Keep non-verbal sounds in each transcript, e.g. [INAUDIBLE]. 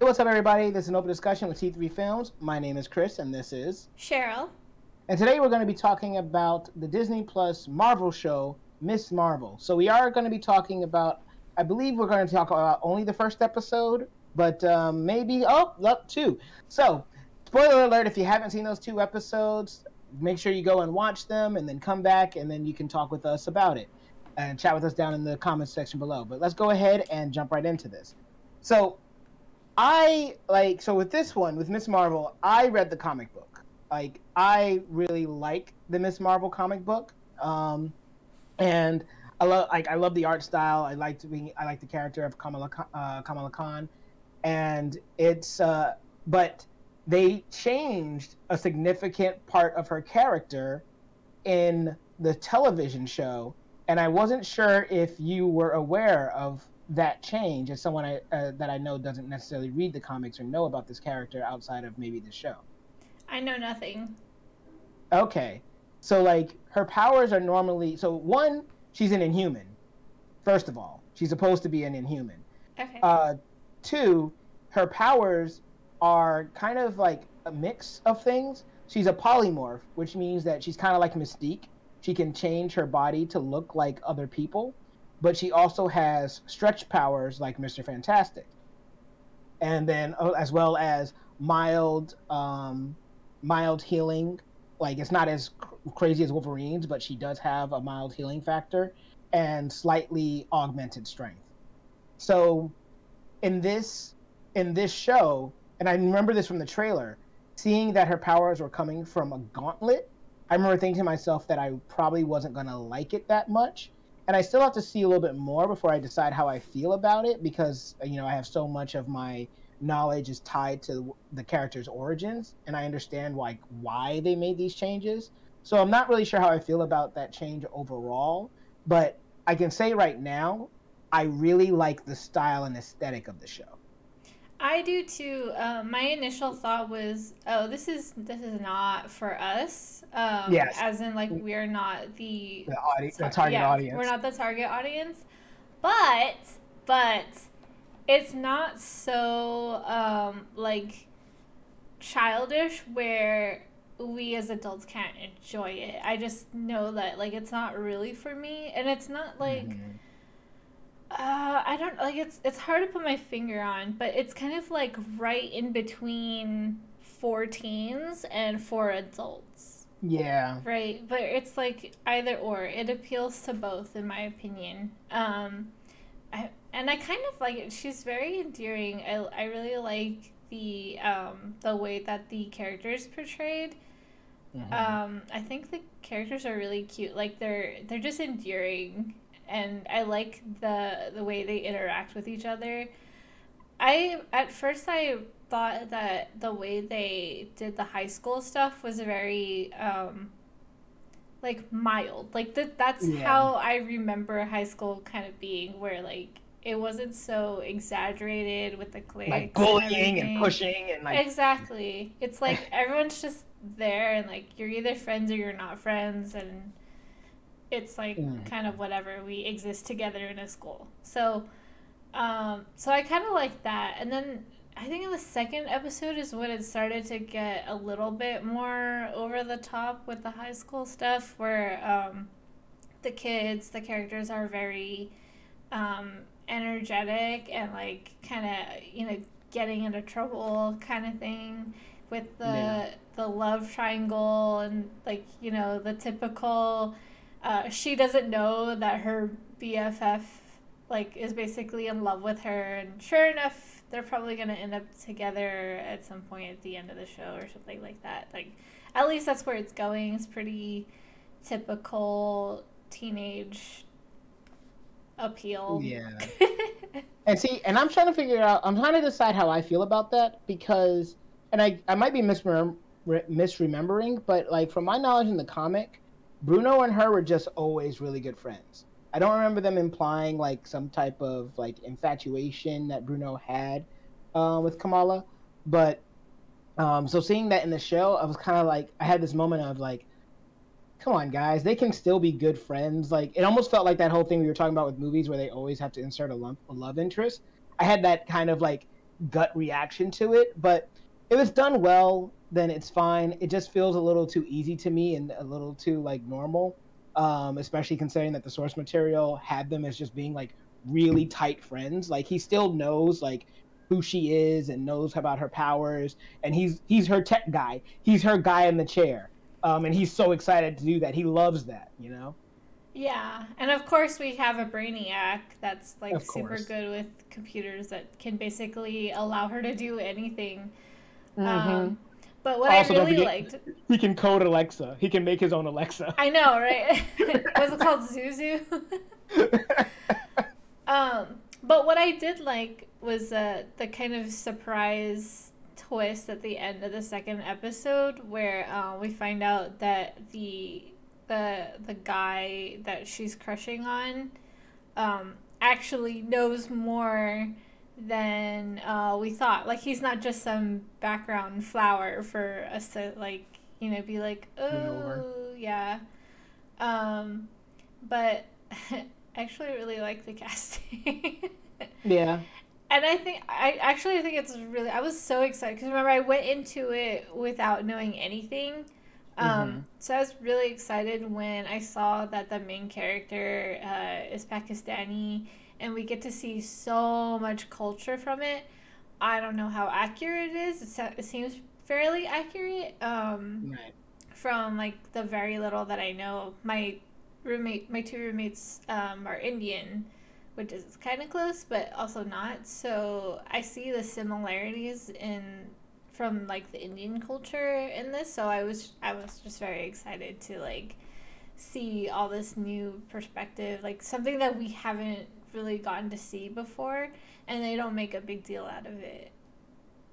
Hey, what's up, everybody? This is an open discussion with T3 Films. My name is Chris, and this is Cheryl. And today we're going to be talking about the Disney Plus Marvel show, Miss Marvel. So we are going to be talking about, I believe we're going to talk about only the first episode, but um, maybe, oh, up two. So, spoiler alert, if you haven't seen those two episodes, make sure you go and watch them and then come back and then you can talk with us about it and chat with us down in the comments section below. But let's go ahead and jump right into this. So, I like so with this one with Miss Marvel, I read the comic book. Like I really like the Miss Marvel comic book, um, and I love like I love the art style. I like I like the character of Kamala uh, Kamala Khan, and it's uh, but they changed a significant part of her character in the television show, and I wasn't sure if you were aware of that change as someone I, uh, that I know doesn't necessarily read the comics or know about this character outside of maybe the show. I know nothing. Okay. So like her powers are normally so one, she's an inhuman. First of all, she's supposed to be an inhuman. Okay. Uh two, her powers are kind of like a mix of things. She's a polymorph, which means that she's kind of like Mystique. She can change her body to look like other people but she also has stretch powers like Mr. Fantastic, and then uh, as well as mild, um, mild healing. Like it's not as cr- crazy as Wolverine's, but she does have a mild healing factor and slightly augmented strength. So, in this in this show, and I remember this from the trailer, seeing that her powers were coming from a gauntlet. I remember thinking to myself that I probably wasn't gonna like it that much and I still have to see a little bit more before I decide how I feel about it because you know I have so much of my knowledge is tied to the character's origins and I understand like why they made these changes. So I'm not really sure how I feel about that change overall, but I can say right now I really like the style and aesthetic of the show. I do too. Uh, my initial thought was, oh, this is this is not for us. Um, yes. As in, like we're not the the, audi- tar- the target yeah, audience. We're not the target audience, but but it's not so um, like childish where we as adults can't enjoy it. I just know that like it's not really for me, and it's not like. Mm-hmm uh, I don't like it's it's hard to put my finger on, but it's kind of like right in between for teens and for adults. Yeah. Right, but it's like either or. It appeals to both, in my opinion. Um, I, and I kind of like it. She's very endearing. I, I really like the um the way that the characters portrayed. Mm-hmm. Um, I think the characters are really cute. Like they're they're just endearing and I like the the way they interact with each other. I at first I thought that the way they did the high school stuff was very um like mild. Like that that's yeah. how I remember high school kind of being where like it wasn't so exaggerated with the cliques like bullying and, and pushing and like exactly it's like [LAUGHS] everyone's just there and like you're either friends or you're not friends and it's like mm. kind of whatever we exist together in a school so um so i kind of like that and then i think in the second episode is when it started to get a little bit more over the top with the high school stuff where um the kids the characters are very um energetic and like kind of you know getting into trouble kind of thing with the yeah. the love triangle and like you know the typical uh, she doesn't know that her BFF like is basically in love with her, and sure enough, they're probably gonna end up together at some point at the end of the show or something like that. Like, at least that's where it's going. It's pretty typical teenage appeal. Yeah. [LAUGHS] and see, and I'm trying to figure out. I'm trying to decide how I feel about that because, and I I might be misremembering, misremembering, but like from my knowledge in the comic Bruno and her were just always really good friends. I don't remember them implying like some type of like infatuation that Bruno had uh, with Kamala, but um, so seeing that in the show, I was kind of like I had this moment of like, come on guys, they can still be good friends. Like it almost felt like that whole thing we were talking about with movies where they always have to insert a, lump, a love interest. I had that kind of like gut reaction to it. But if it's done well, then it's fine. It just feels a little too easy to me and a little too like normal, um, especially considering that the source material had them as just being like really tight friends. Like he still knows like who she is and knows about her powers, and he's he's her tech guy. He's her guy in the chair, um, and he's so excited to do that. He loves that, you know. Yeah, and of course we have a brainiac that's like super good with computers that can basically allow her to do anything. Mm-hmm. Um, but what also, I really liked, he can code Alexa. He can make his own Alexa. I know, right? [LAUGHS] Was it called Zuzu? [LAUGHS] um, but what I did like was uh, the kind of surprise twist at the end of the second episode, where uh, we find out that the the the guy that she's crushing on um, actually knows more than uh, we thought. Like he's not just some background flower for us to like, you know, be like, oh yeah. Um, but [LAUGHS] I actually really like the [LAUGHS] casting. yeah. And I think I actually I think it's really. I was so excited because remember I went into it without knowing anything. Um, mm-hmm. So I was really excited when I saw that the main character uh, is Pakistani and we get to see so much culture from it. I don't know how accurate it is. It, seems fairly accurate. Um, right. From like the very little that I know, my roommate, my two roommates um, are Indian, which is kind of close, but also not. So I see the similarities in from like the Indian culture in this. So I was I was just very excited to like see all this new perspective, like something that we haven't really gotten to see before, and they don't make a big deal out of it.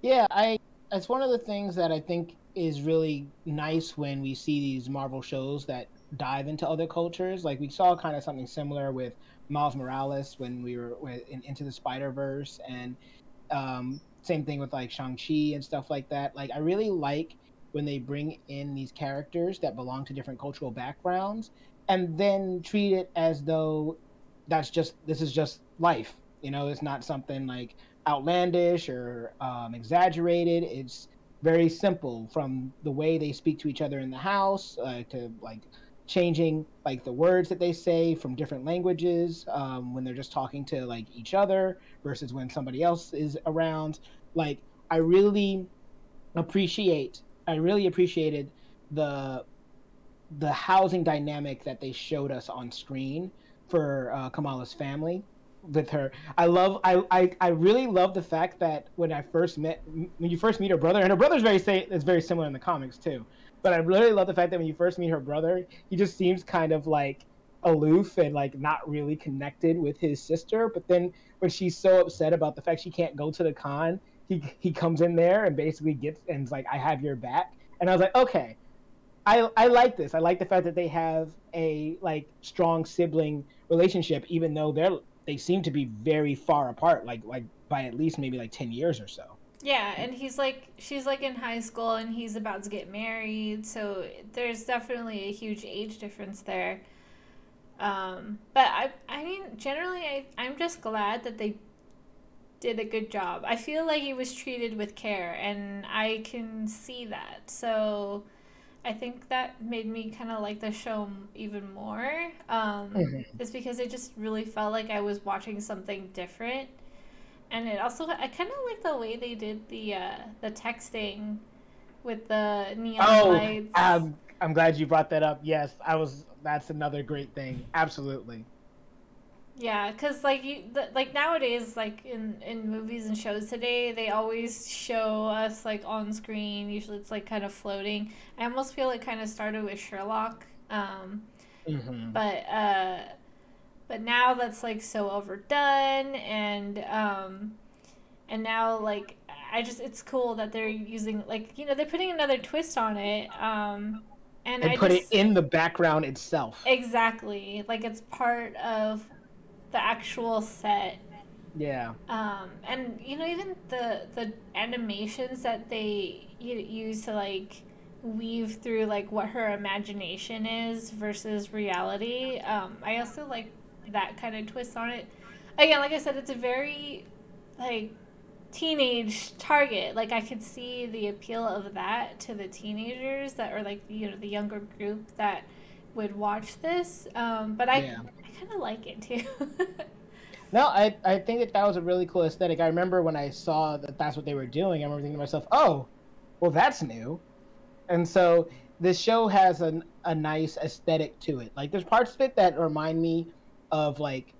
Yeah, I. It's one of the things that I think is really nice when we see these Marvel shows that dive into other cultures. Like we saw kind of something similar with Miles Morales when we were in Into the Spider Verse, and um, same thing with like Shang Chi and stuff like that. Like I really like when they bring in these characters that belong to different cultural backgrounds and then treat it as though that's just this is just life. You know, it's not something like outlandish or um, exaggerated. It's very simple from the way they speak to each other in the house uh, to like changing like the words that they say from different languages um, when they're just talking to like each other versus when somebody else is around like i really appreciate i really appreciated the the housing dynamic that they showed us on screen for uh, Kamala's family with her. I love I, I I really love the fact that when I first met when you first meet her brother and her brother's very say is very similar in the comics too. But I really love the fact that when you first meet her brother, he just seems kind of like aloof and like not really connected with his sister. But then when she's so upset about the fact she can't go to the con, he he comes in there and basically gets and's like, I have your back. And I was like, okay, I I like this. I like the fact that they have a like strong sibling relationship, even though they're they seem to be very far apart, like like by at least maybe like ten years or so. Yeah, and he's like she's like in high school and he's about to get married, so there's definitely a huge age difference there. Um, but I I mean generally I I'm just glad that they did a good job. I feel like he was treated with care and I can see that. So I think that made me kind of like the show even more. Um, mm-hmm. Is because it just really felt like I was watching something different, and it also I kind of like the way they did the uh, the texting with the neon oh, lights. Um, I'm glad you brought that up. Yes, I was. That's another great thing. Absolutely. Yeah, because like you, the, like nowadays, like in in movies and shows today, they always show us like on screen. Usually, it's like kind of floating. I almost feel it kind of started with Sherlock, um, mm-hmm. but uh, but now that's like so overdone, and um, and now like I just it's cool that they're using like you know they're putting another twist on it. Um, and, and put just, it in the background itself. Exactly, like it's part of the actual set. Yeah. Um, and you know even the the animations that they use to like weave through like what her imagination is versus reality. Um, I also like that kind of twist on it. Again, like I said, it's a very like teenage target. Like I could see the appeal of that to the teenagers that are like you know the younger group that would watch this. Um, but I yeah. Kind of like it too. [LAUGHS] no, I I think that that was a really cool aesthetic. I remember when I saw that that's what they were doing. I remember thinking to myself, oh, well that's new, and so this show has an, a nice aesthetic to it. Like there's parts of it that remind me of like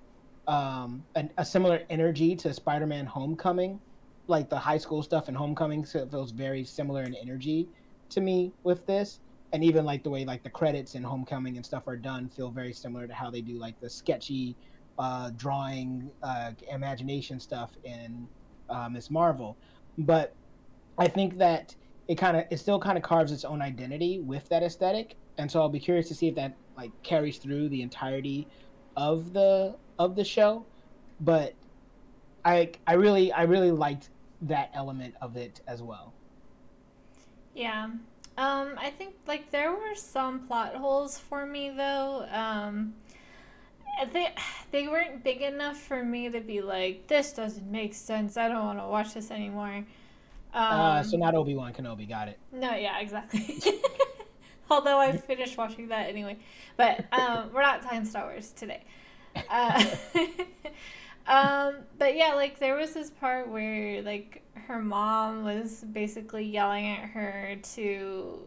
um, an, a similar energy to Spider-Man: Homecoming, like the high school stuff in Homecoming. So it feels very similar in energy to me with this, and even like the way like the credits and Homecoming and stuff are done feel very similar to how they do like the sketchy uh, drawing, uh, imagination stuff in uh, Miss Marvel. But I think that it kind of it still kind of carves its own identity with that aesthetic, and so I'll be curious to see if that like carries through the entirety of the of the show. But I I really I really liked that element of it as well. Yeah. Um, I think like there were some plot holes for me though. Um, they they weren't big enough for me to be like this doesn't make sense. I don't want to watch this anymore. Uh, um, uh, so not Obi Wan Kenobi. Got it. No, yeah, exactly. [LAUGHS] Although I finished watching that anyway, but um, we're not talking Star Wars today. Uh, [LAUGHS] um, but yeah, like there was this part where like her mom was basically yelling at her to,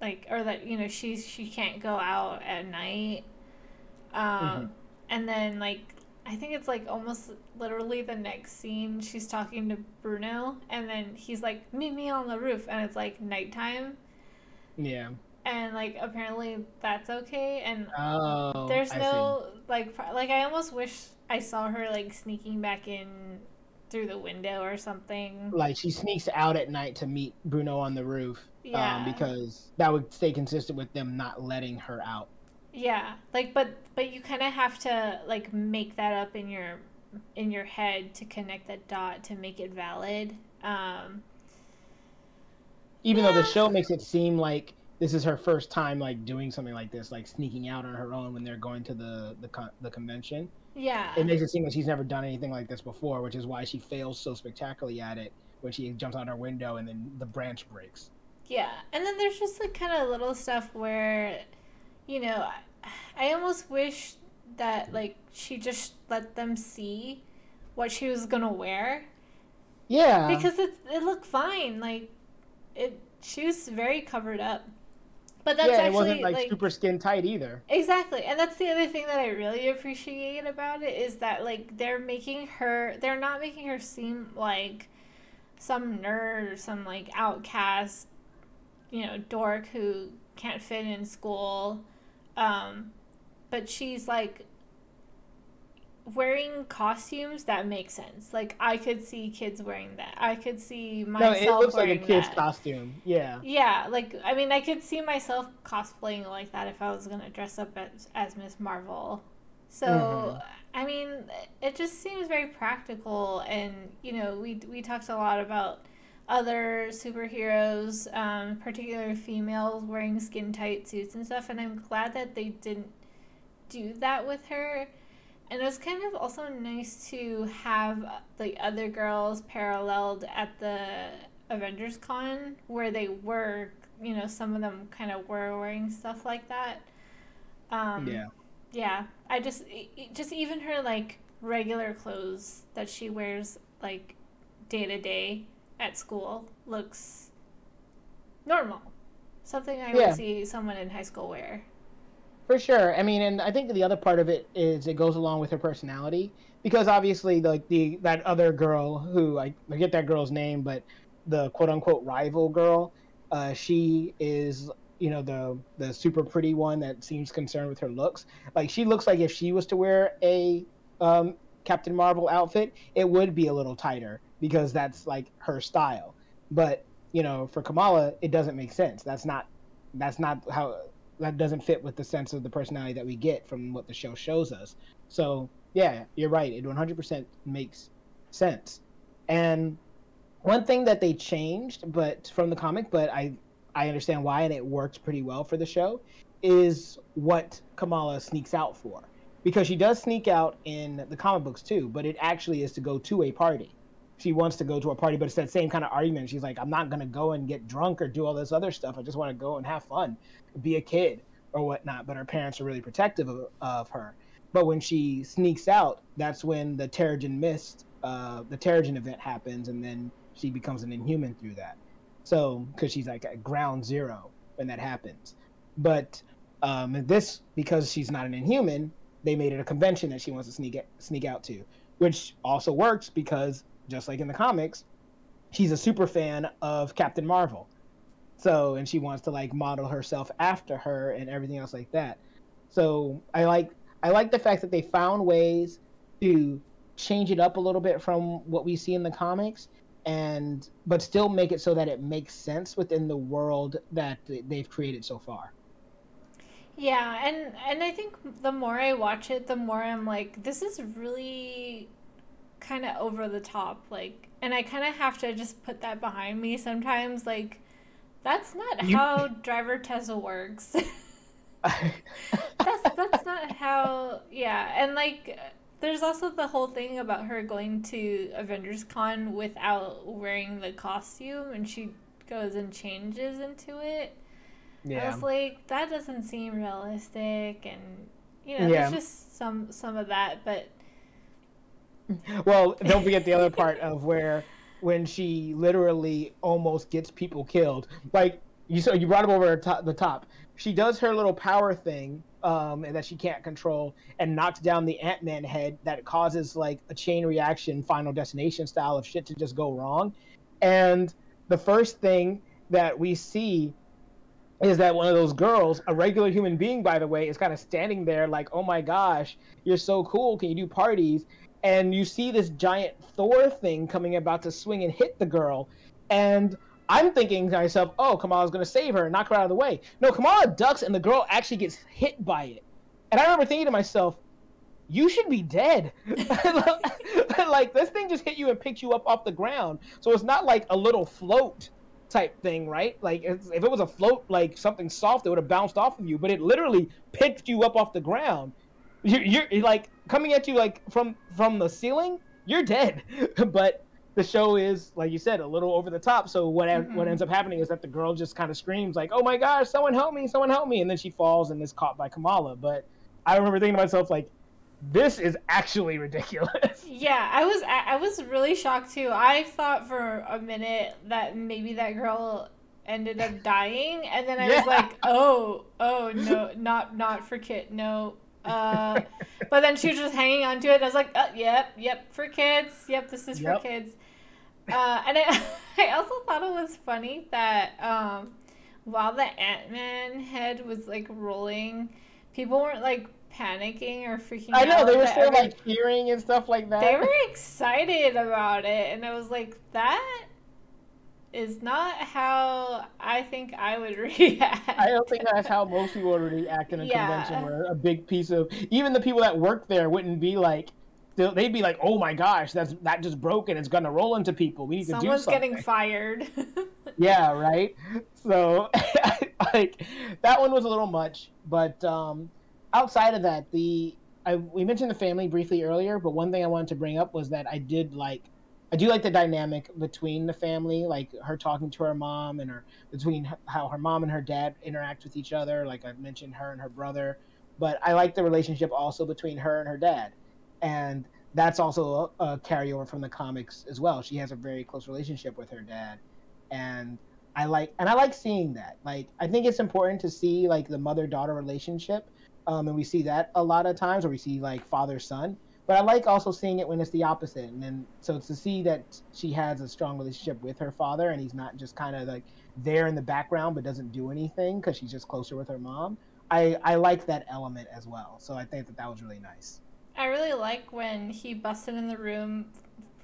like, or that you know she she can't go out at night. Um, mm-hmm. and then like I think it's like almost literally the next scene. She's talking to Bruno, and then he's like, "Meet me on the roof," and it's like nighttime. Yeah. And like apparently that's okay, and oh, there's no like like I almost wish I saw her like sneaking back in through the window or something. Like she sneaks out at night to meet Bruno on the roof. Um, yeah. Um, because that would stay consistent with them not letting her out. Yeah, like but but you kind of have to like make that up in your in your head to connect that dot to make it valid. Um, Even yeah. though the show makes it seem like this is her first time like doing something like this, like sneaking out on her own when they're going to the the con- the convention. Yeah, it makes it seem like she's never done anything like this before, which is why she fails so spectacularly at it when she jumps out her window and then the branch breaks. Yeah, and then there's just like kind of little stuff where you know, I almost wish that like she just let them see what she was gonna wear. Yeah. Because it it looked fine. Like it she was very covered up. But that's yeah, actually, it wasn't like, like super skin tight either. Exactly. And that's the other thing that I really appreciate about it is that like they're making her they're not making her seem like some nerd or some like outcast, you know, dork who can't fit in school um, but she's like wearing costumes that make sense. Like I could see kids wearing that. I could see myself. No, it looks like a kid's that. costume. Yeah. Yeah, like I mean, I could see myself cosplaying like that if I was gonna dress up as as Miss Marvel. So mm-hmm. I mean, it just seems very practical, and you know, we we talked a lot about other superheroes, um, particularly females, wearing skin tight suits and stuff. And I'm glad that they didn't do that with her. And it was kind of also nice to have the other girls paralleled at the Avengers Con where they were, you know, some of them kind of were wearing stuff like that. Um, yeah. Yeah. I just, just even her like regular clothes that she wears like day to day at school looks normal. Something I yeah. would see someone in high school wear. For sure. I mean, and I think the other part of it is it goes along with her personality because obviously, like the that other girl who I forget that girl's name, but the quote unquote rival girl, uh, she is you know the the super pretty one that seems concerned with her looks. Like she looks like if she was to wear a um, Captain Marvel outfit, it would be a little tighter because that's like her style. But you know, for Kamala, it doesn't make sense. That's not that's not how that doesn't fit with the sense of the personality that we get from what the show shows us. So yeah, you're right. It 100% makes sense. And one thing that they changed, but from the comic, but I I understand why, and it works pretty well for the show, is what Kamala sneaks out for, because she does sneak out in the comic books too, but it actually is to go to a party she wants to go to a party, but it's that same kind of argument. She's like, I'm not gonna go and get drunk or do all this other stuff. I just want to go and have fun, be a kid or whatnot. But her parents are really protective of, of her. But when she sneaks out, that's when the Terrigen Mist, uh, the Terrigen event happens, and then she becomes an Inhuman through that. So, because she's like at ground zero when that happens. But um, this, because she's not an Inhuman, they made it a convention that she wants to sneak sneak out to, which also works because just like in the comics, she's a super fan of Captain Marvel. So, and she wants to like model herself after her and everything else like that. So, I like I like the fact that they found ways to change it up a little bit from what we see in the comics and but still make it so that it makes sense within the world that they've created so far. Yeah, and and I think the more I watch it, the more I'm like this is really kind of over the top like and I kind of have to just put that behind me sometimes like that's not you... how driver Tesla works. [LAUGHS] that's that's not how yeah and like there's also the whole thing about her going to avengers con without wearing the costume and she goes and changes into it yeah. i was like that doesn't seem realistic and you know yeah. there's just some some of that but [LAUGHS] well don't forget the other part of where when she literally almost gets people killed like you so you brought him over the top she does her little power thing um, and that she can't control and knocks down the Ant Man head that causes like a chain reaction, Final Destination style of shit to just go wrong. And the first thing that we see is that one of those girls, a regular human being, by the way, is kind of standing there like, oh my gosh, you're so cool. Can you do parties? And you see this giant Thor thing coming about to swing and hit the girl. And I'm thinking to myself, oh, Kamala's to save her and knock her out of the way. No, Kamala ducks and the girl actually gets hit by it. And I remember thinking to myself, you should be dead. [LAUGHS] like, this thing just hit you and picked you up off the ground. So it's not like a little float type thing, right? Like, if it was a float, like something soft, it would have bounced off of you. But it literally picked you up off the ground. You're, you're like coming at you like from from the ceiling. You're dead. [LAUGHS] but the show is, like you said, a little over the top. So what mm-hmm. what ends up happening is that the girl just kind of screams like, "Oh my gosh, someone help me! Someone help me!" And then she falls and is caught by Kamala. But I remember thinking to myself like, "This is actually ridiculous." [LAUGHS] Yeah, I was I was really shocked too. I thought for a minute that maybe that girl ended up dying, and then I yeah. was like, "Oh, oh no, not not for Kit, no." Uh, but then she was just hanging on to it. I was like, oh, "Yep, yep, for kids. Yep, this is yep. for kids." Uh, and I, [LAUGHS] I also thought it was funny that um, while the Ant Man head was like rolling, people weren't like panicking or freaking. I know they were still every... like cheering and stuff like that. They were excited about it, and I was like, that is not how I think I would [LAUGHS] react. I don't think that's how most people would react in a yeah. convention where a big piece of even the people that work there wouldn't be like they'd be like, "Oh my gosh, that's that just broke and it's gonna roll into people. We need Someone's to do something." Someone's getting fired. [LAUGHS] yeah, right. So, [LAUGHS] like that one was a little much, but um, outside of that, the I, we mentioned the family briefly earlier, but one thing I wanted to bring up was that I did like I do like the dynamic between the family, like her talking to her mom and her between how her mom and her dad interact with each other. Like I mentioned, her and her brother, but I like the relationship also between her and her dad and that's also a, a, carryover from the comics as well. She has a very close relationship with her dad, and I like and I like seeing that. Like I think it's important to see like the mother daughter relationship, um, and we see that a lot of times, or we see like father son. But I like also seeing it when it's the opposite, and then so to see that she has a strong relationship with her father, and he's not just kind of like there in the background but doesn't do anything because she's just closer with her mom. I I like that element as well. So I think that that was really nice. I really like when he busted in the room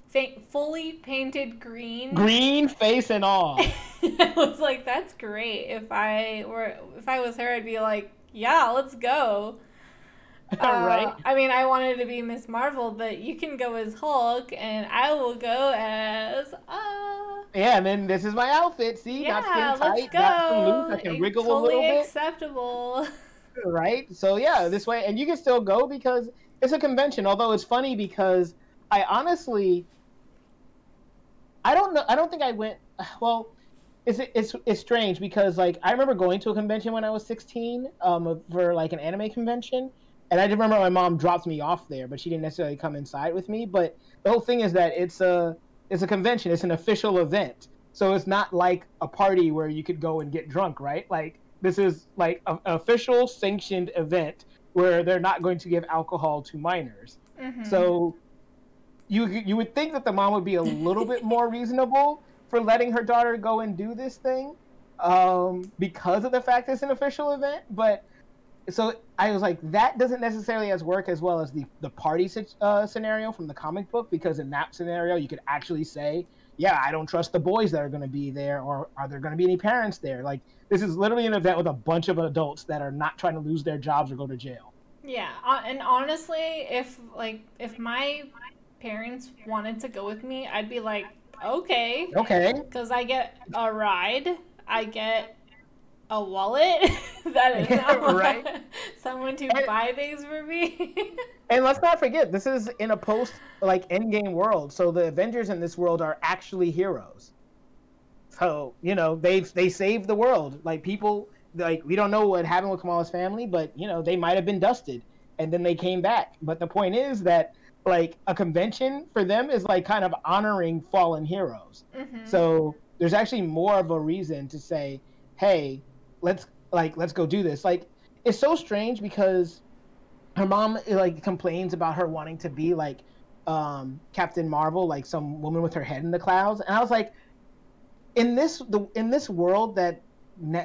fa- fully painted green. Green face and all. [LAUGHS] I was like, that's great. If I were if I was her, I'd be like, yeah, let's go. [LAUGHS] Uh, right. I mean, I wanted to be Miss Marvel, but you can go as Hulk, and I will go as. Uh... Yeah, and then this is my outfit. See, yeah, not skin tight, not loose. I can wriggle totally a little bit. acceptable. Right. So yeah, this way, and you can still go because it's a convention. Although it's funny because I honestly, I don't know. I don't think I went. [SIGHS] Well, it's it's it's strange because like I remember going to a convention when I was 16, um, for like an anime convention, and I remember my mom dropped me off there, but she didn't necessarily come inside with me. But the whole thing is that it's a it's a convention. It's an official event, so it's not like a party where you could go and get drunk, right? Like this is like an official sanctioned event where they're not going to give alcohol to minors. Mm-hmm. So you you would think that the mom would be a little bit [LAUGHS] more reasonable for letting her daughter go and do this thing um, because of the fact it's an official event. But so I was like, that doesn't necessarily as work as well as the the party uh, scenario from the comic book because in that scenario you could actually say, yeah, I don't trust the boys that are going to be there, or are there going to be any parents there? Like this is literally an event with a bunch of adults that are not trying to lose their jobs or go to jail. Yeah, uh, and honestly, if like if my parents wanted to go with me, I'd be like, okay. Okay. Because I get a ride, I get a wallet [LAUGHS] that [LAUGHS] is right. [LAUGHS] someone to and, buy things for me. and let's not forget, this is in a post like endgame world, so the Avengers in this world are actually heroes. So you know they've they saved the world. Like people like we don't know what happened with Kamala's family, but you know they might have been dusted and then they came back. But the point is that like a convention for them is like kind of honoring fallen heroes. Mm-hmm. So there's actually more of a reason to say, "Hey, let's like let's go do this." Like it's so strange because her mom like complains about her wanting to be like um, Captain Marvel, like some woman with her head in the clouds, and I was like, in this the in this world that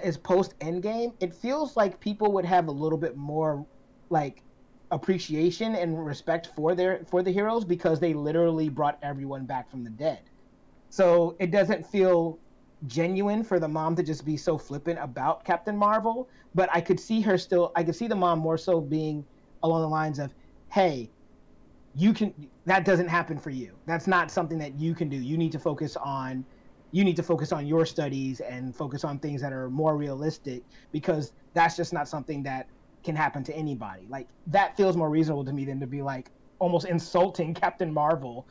is post Endgame, it feels like people would have a little bit more like appreciation and respect for their for the heroes because they literally brought everyone back from the dead. So it doesn't feel genuine for the mom to just be so flippant about Captain Marvel, but I could see her still I could see the mom more so being along the lines of, "Hey, you can that doesn't happen for you. That's not something that you can do. You need to focus on you need to focus on your studies and focus on things that are more realistic because that's just not something that can happen to anybody. Like that feels more reasonable to me than to be like almost insulting [LAUGHS] Captain Marvel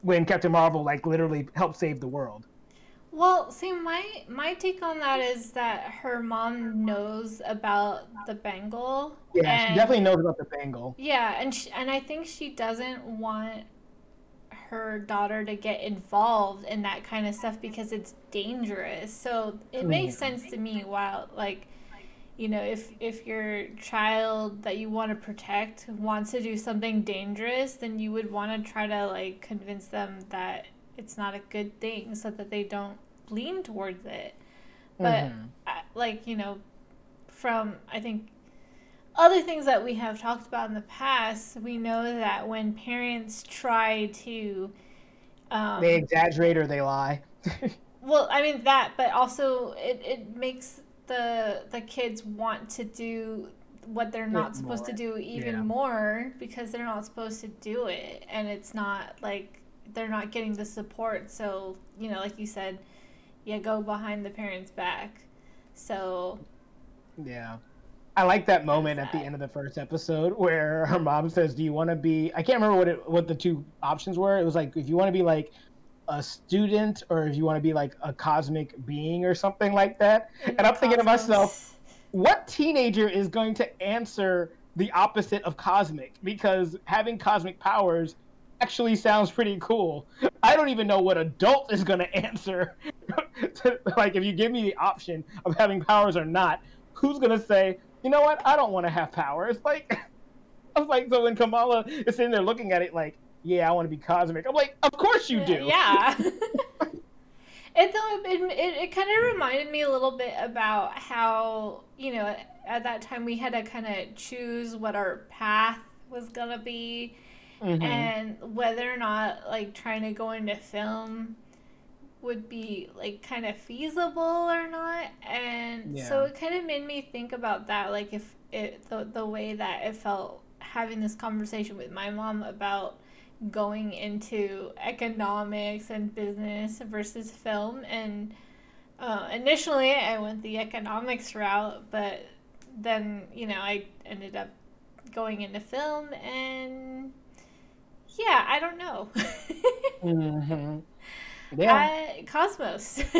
when Captain Marvel like literally helped save the world. Well, see, my my take on that is that her mom knows about the bangle. Yeah, and, she definitely knows about the bangle. Yeah, and she, and I think she doesn't want her daughter to get involved in that kind of stuff because it's dangerous. So it mm. makes sense to me. While like you know if if your child that you want to protect wants to do something dangerous then you would want to try to like convince them that it's not a good thing so that they don't lean towards it but mm-hmm. I, like you know from i think other things that we have talked about in the past we know that when parents try to um, they exaggerate or they lie [LAUGHS] well i mean that but also it, it makes the the kids want to do what they're not supposed more. to do even yeah. more because they're not supposed to do it and it's not like they're not getting the support so you know like you said yeah go behind the parents back so yeah I like that moment at the end of the first episode where [LAUGHS] her mom says, "Do you want to be?" I can't remember what it, what the two options were. It was like if you want to be like a student or if you want to be like a cosmic being or something like that. and I'm thinking to myself, what teenager is going to answer the opposite of cosmic? Because having cosmic powers actually sounds pretty cool. I don't even know what adult is going [LAUGHS] to answer. [LAUGHS] like, if you give me the option of having powers or not, who's going to say, you know what? I don't want to have powers. [LAUGHS] Like, I was like, so when Kamala is sitting there looking at it, like, yeah, I want to be cosmic. I'm like, of course you do. Yeah. it though it, it, it kind of reminded me a little bit about how you know at that time we had to kind of choose what our path was gonna be mm-hmm. and whether or not like trying to go into film would be like kind of feasible or not and yeah. so it kind of made me think about that like if it the, the way that it felt having this conversation with my mom about going into economics and business versus film. And uh, initially, I went the economics route, but then, you know, I ended up going into film and yeah, I don't know. mm-hmm. yeah. I, Cosmos. [LAUGHS]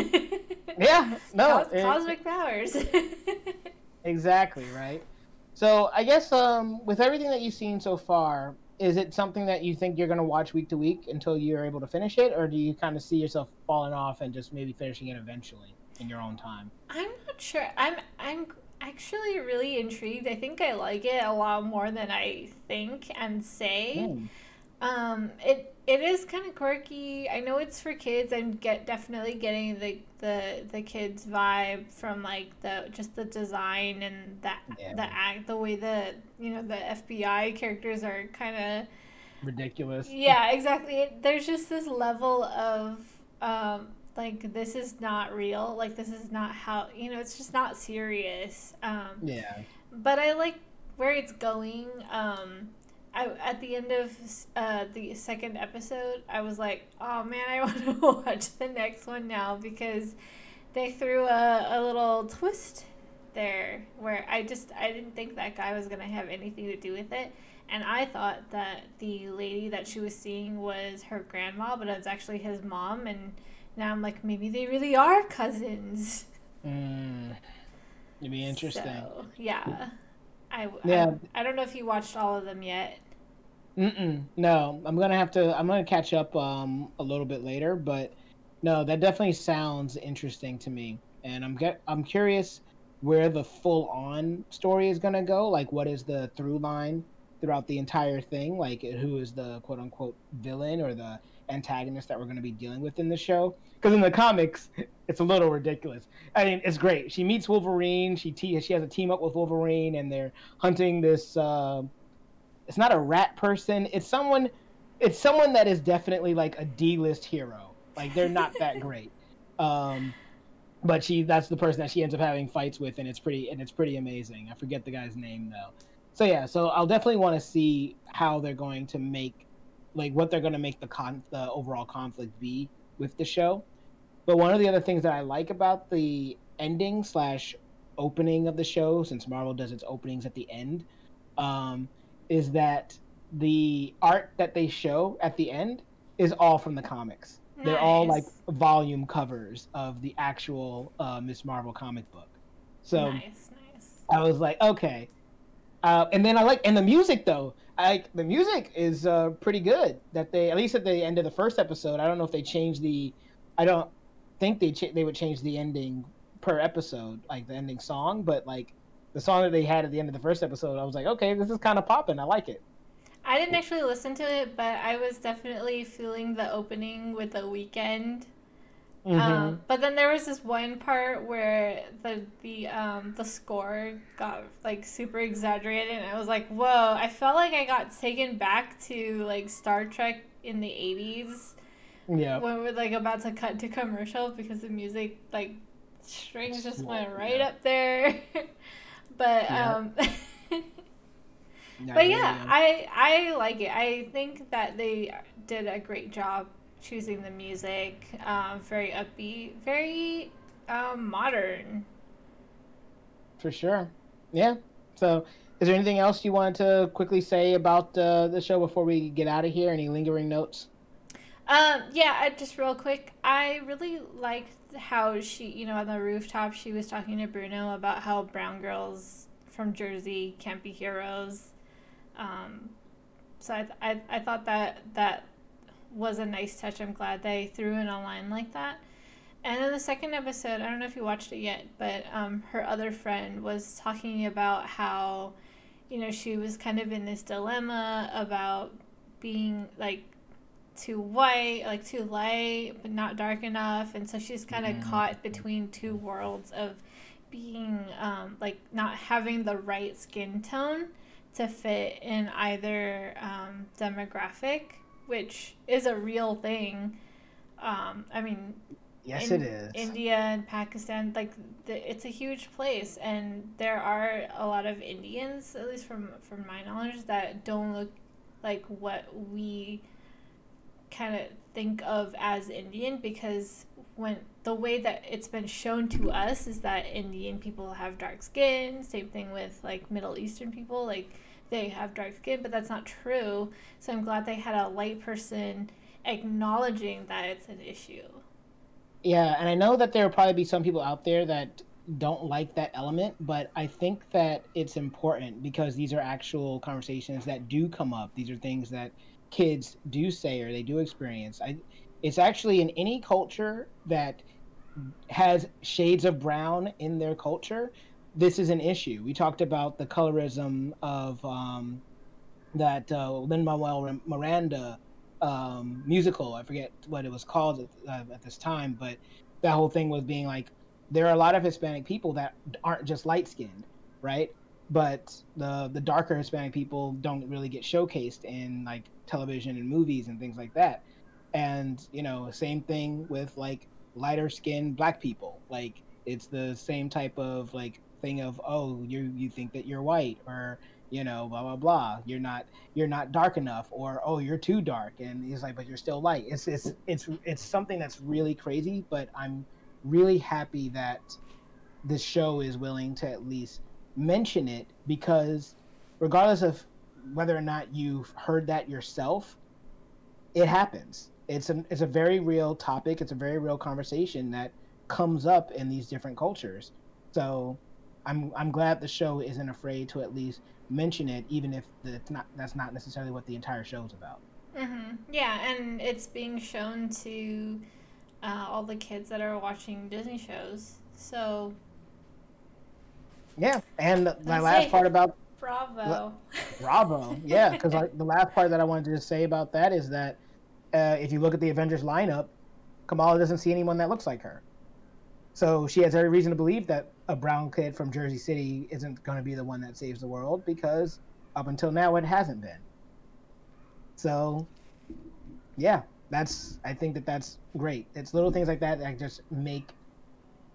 yeah, no, Cos- it, cosmic powers. [LAUGHS] exactly right. So I guess um, with everything that you've seen so far, is it something that you think you're going to watch week to week until you're able to finish it, or do you kind of see yourself falling off and just maybe finishing it eventually in your own time? I'm not sure. I'm I'm actually really intrigued. I think I like it a lot more than I think and say. Mm. Um, it it is kind of quirky. I know it's for kids. I'm get definitely getting the the the kids vibe from like the just the design and that yeah. the act, the way the you know the FBI characters are kind of ridiculous. Yeah, exactly. There's just this level of um, like this is not real. Like this is not how you know. It's just not serious. Um, yeah. But I like where it's going. Um, I, at the end of uh, the second episode, I was like, oh man, I [LAUGHS] want to watch the next one now because they threw a, a little twist there where I just I didn't think that guy was gonna have anything to do with it, and I thought that the lady that she was seeing was her grandma, but it's actually his mom, and now I'm like maybe they really are cousins. Mm, it'd be [LAUGHS] interesting. So, yeah. I, yeah. I, I don't know if you watched all of them yet. Mm-mm, no, I'm gonna have to. I'm gonna catch up um, a little bit later, but no, that definitely sounds interesting to me, and I'm get. I'm curious where the full on story is gonna go. Like, what is the through line throughout the entire thing? Like, who is the quote unquote villain or the antagonist that we're gonna be dealing with in the show? Because in the comics, [LAUGHS] it's a little ridiculous. I mean, it's great. She meets Wolverine. She te- she has a team up with Wolverine, and they're hunting this. Uh, it's not a rat person. It's someone. It's someone that is definitely like a D-list hero. Like they're not that [LAUGHS] great. Um, but she that's the person that she ends up having fights with, and it's pretty and it's pretty amazing. I forget the guy's name though. So yeah, so I'll definitely want to see how they're going to make, like what they're going to make the con the overall conflict be with the show. But one of the other things that I like about the ending slash opening of the show, since Marvel does its openings at the end, um, is that the art that they show at the end is all from the comics. Nice. They're all like volume covers of the actual uh, Miss Marvel comic book. So nice, nice. I was like, okay. Uh, and then I like, and the music though, I the music is uh, pretty good. That they at least at the end of the first episode. I don't know if they changed the. I don't think they ch- they would change the ending per episode, like the ending song, but like the song that they had at the end of the first episode, I was like, okay, this is kind of popping. I like it. I didn't actually listen to it, but I was definitely feeling the opening with the Weeknd. Mm-hmm. Um, but then there was this one part where the the um, the score got like super exaggerated, and I was like, "Whoa!" I felt like I got taken back to like Star Trek in the eighties. Yeah. When we're like about to cut to commercial because the music like strings just went right yeah. up there. [LAUGHS] but yeah. um [LAUGHS] but yeah, I I like it. I think that they did a great job choosing the music. Um, very upbeat, very um, modern. For sure. Yeah. So, is there anything else you wanted to quickly say about uh, the show before we get out of here? Any lingering notes? Um, yeah, just real quick. I really liked how she, you know, on the rooftop, she was talking to Bruno about how brown girls from Jersey can't be heroes. Um, so I, I, I thought that that was a nice touch. I'm glad they threw in a line like that. And then the second episode, I don't know if you watched it yet, but um, her other friend was talking about how, you know, she was kind of in this dilemma about being like too white, like too light, but not dark enough. And so she's kind of mm-hmm. caught between two worlds of being um, like not having the right skin tone to fit in either um, demographic, which is a real thing. Um, I mean, yes, in, it is. India and Pakistan, like the, it's a huge place, and there are a lot of Indians, at least from from my knowledge, that don't look like what we kind of think of as Indian because when the way that it's been shown to us is that Indian people have dark skin, same thing with like Middle Eastern people, like they have dark skin, but that's not true. So I'm glad they had a light person acknowledging that it's an issue. Yeah, and I know that there will probably be some people out there that don't like that element, but I think that it's important because these are actual conversations that do come up. These are things that kids do say or they do experience. I, it's actually in any culture that has shades of brown in their culture. This is an issue. We talked about the colorism of um, that uh, Lin Manuel Miranda um, musical. I forget what it was called at, uh, at this time, but that whole thing was being like, there are a lot of Hispanic people that aren't just light skinned, right? But the the darker Hispanic people don't really get showcased in like television and movies and things like that. And you know, same thing with like lighter skinned black people. Like it's the same type of like thing of oh you you think that you're white or you know blah blah blah you're not you're not dark enough or oh you're too dark and he's like but you're still light it's it's it's it's something that's really crazy but i'm really happy that this show is willing to at least mention it because regardless of whether or not you've heard that yourself it happens it's a it's a very real topic it's a very real conversation that comes up in these different cultures so i'm i'm glad the show isn't afraid to at least mention it, even if it's not that's not necessarily what the entire show's about. Mm-hmm. Yeah, and it's being shown to uh, all the kids that are watching Disney shows. So. Yeah, and my last part about Bravo. Bravo, yeah, because the last part that I wanted to just say about that is that uh, if you look at the Avengers lineup, Kamala doesn't see anyone that looks like her. So she has every reason to believe that a brown kid from Jersey City isn't going to be the one that saves the world because up until now it hasn't been. So, yeah, that's I think that that's great. It's little things like that that just make,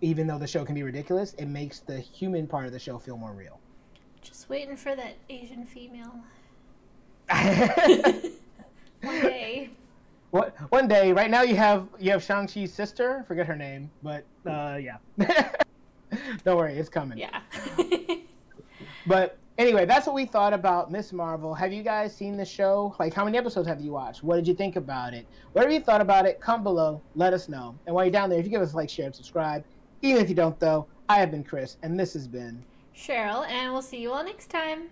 even though the show can be ridiculous, it makes the human part of the show feel more real. Just waiting for that Asian female. [LAUGHS] One day. What one day? Right now you have you have Shang Chi's sister. Forget her name, but uh, yeah. [LAUGHS] Don't worry, it's coming. Yeah. [LAUGHS] but anyway, that's what we thought about Miss Marvel. Have you guys seen the show? Like, how many episodes have you watched? What did you think about it? Whatever you thought about it, come below. Let us know. And while you're down there, if you give us a like, share, and subscribe. Even if you don't, though, I have been Chris, and this has been Cheryl, and we'll see you all next time.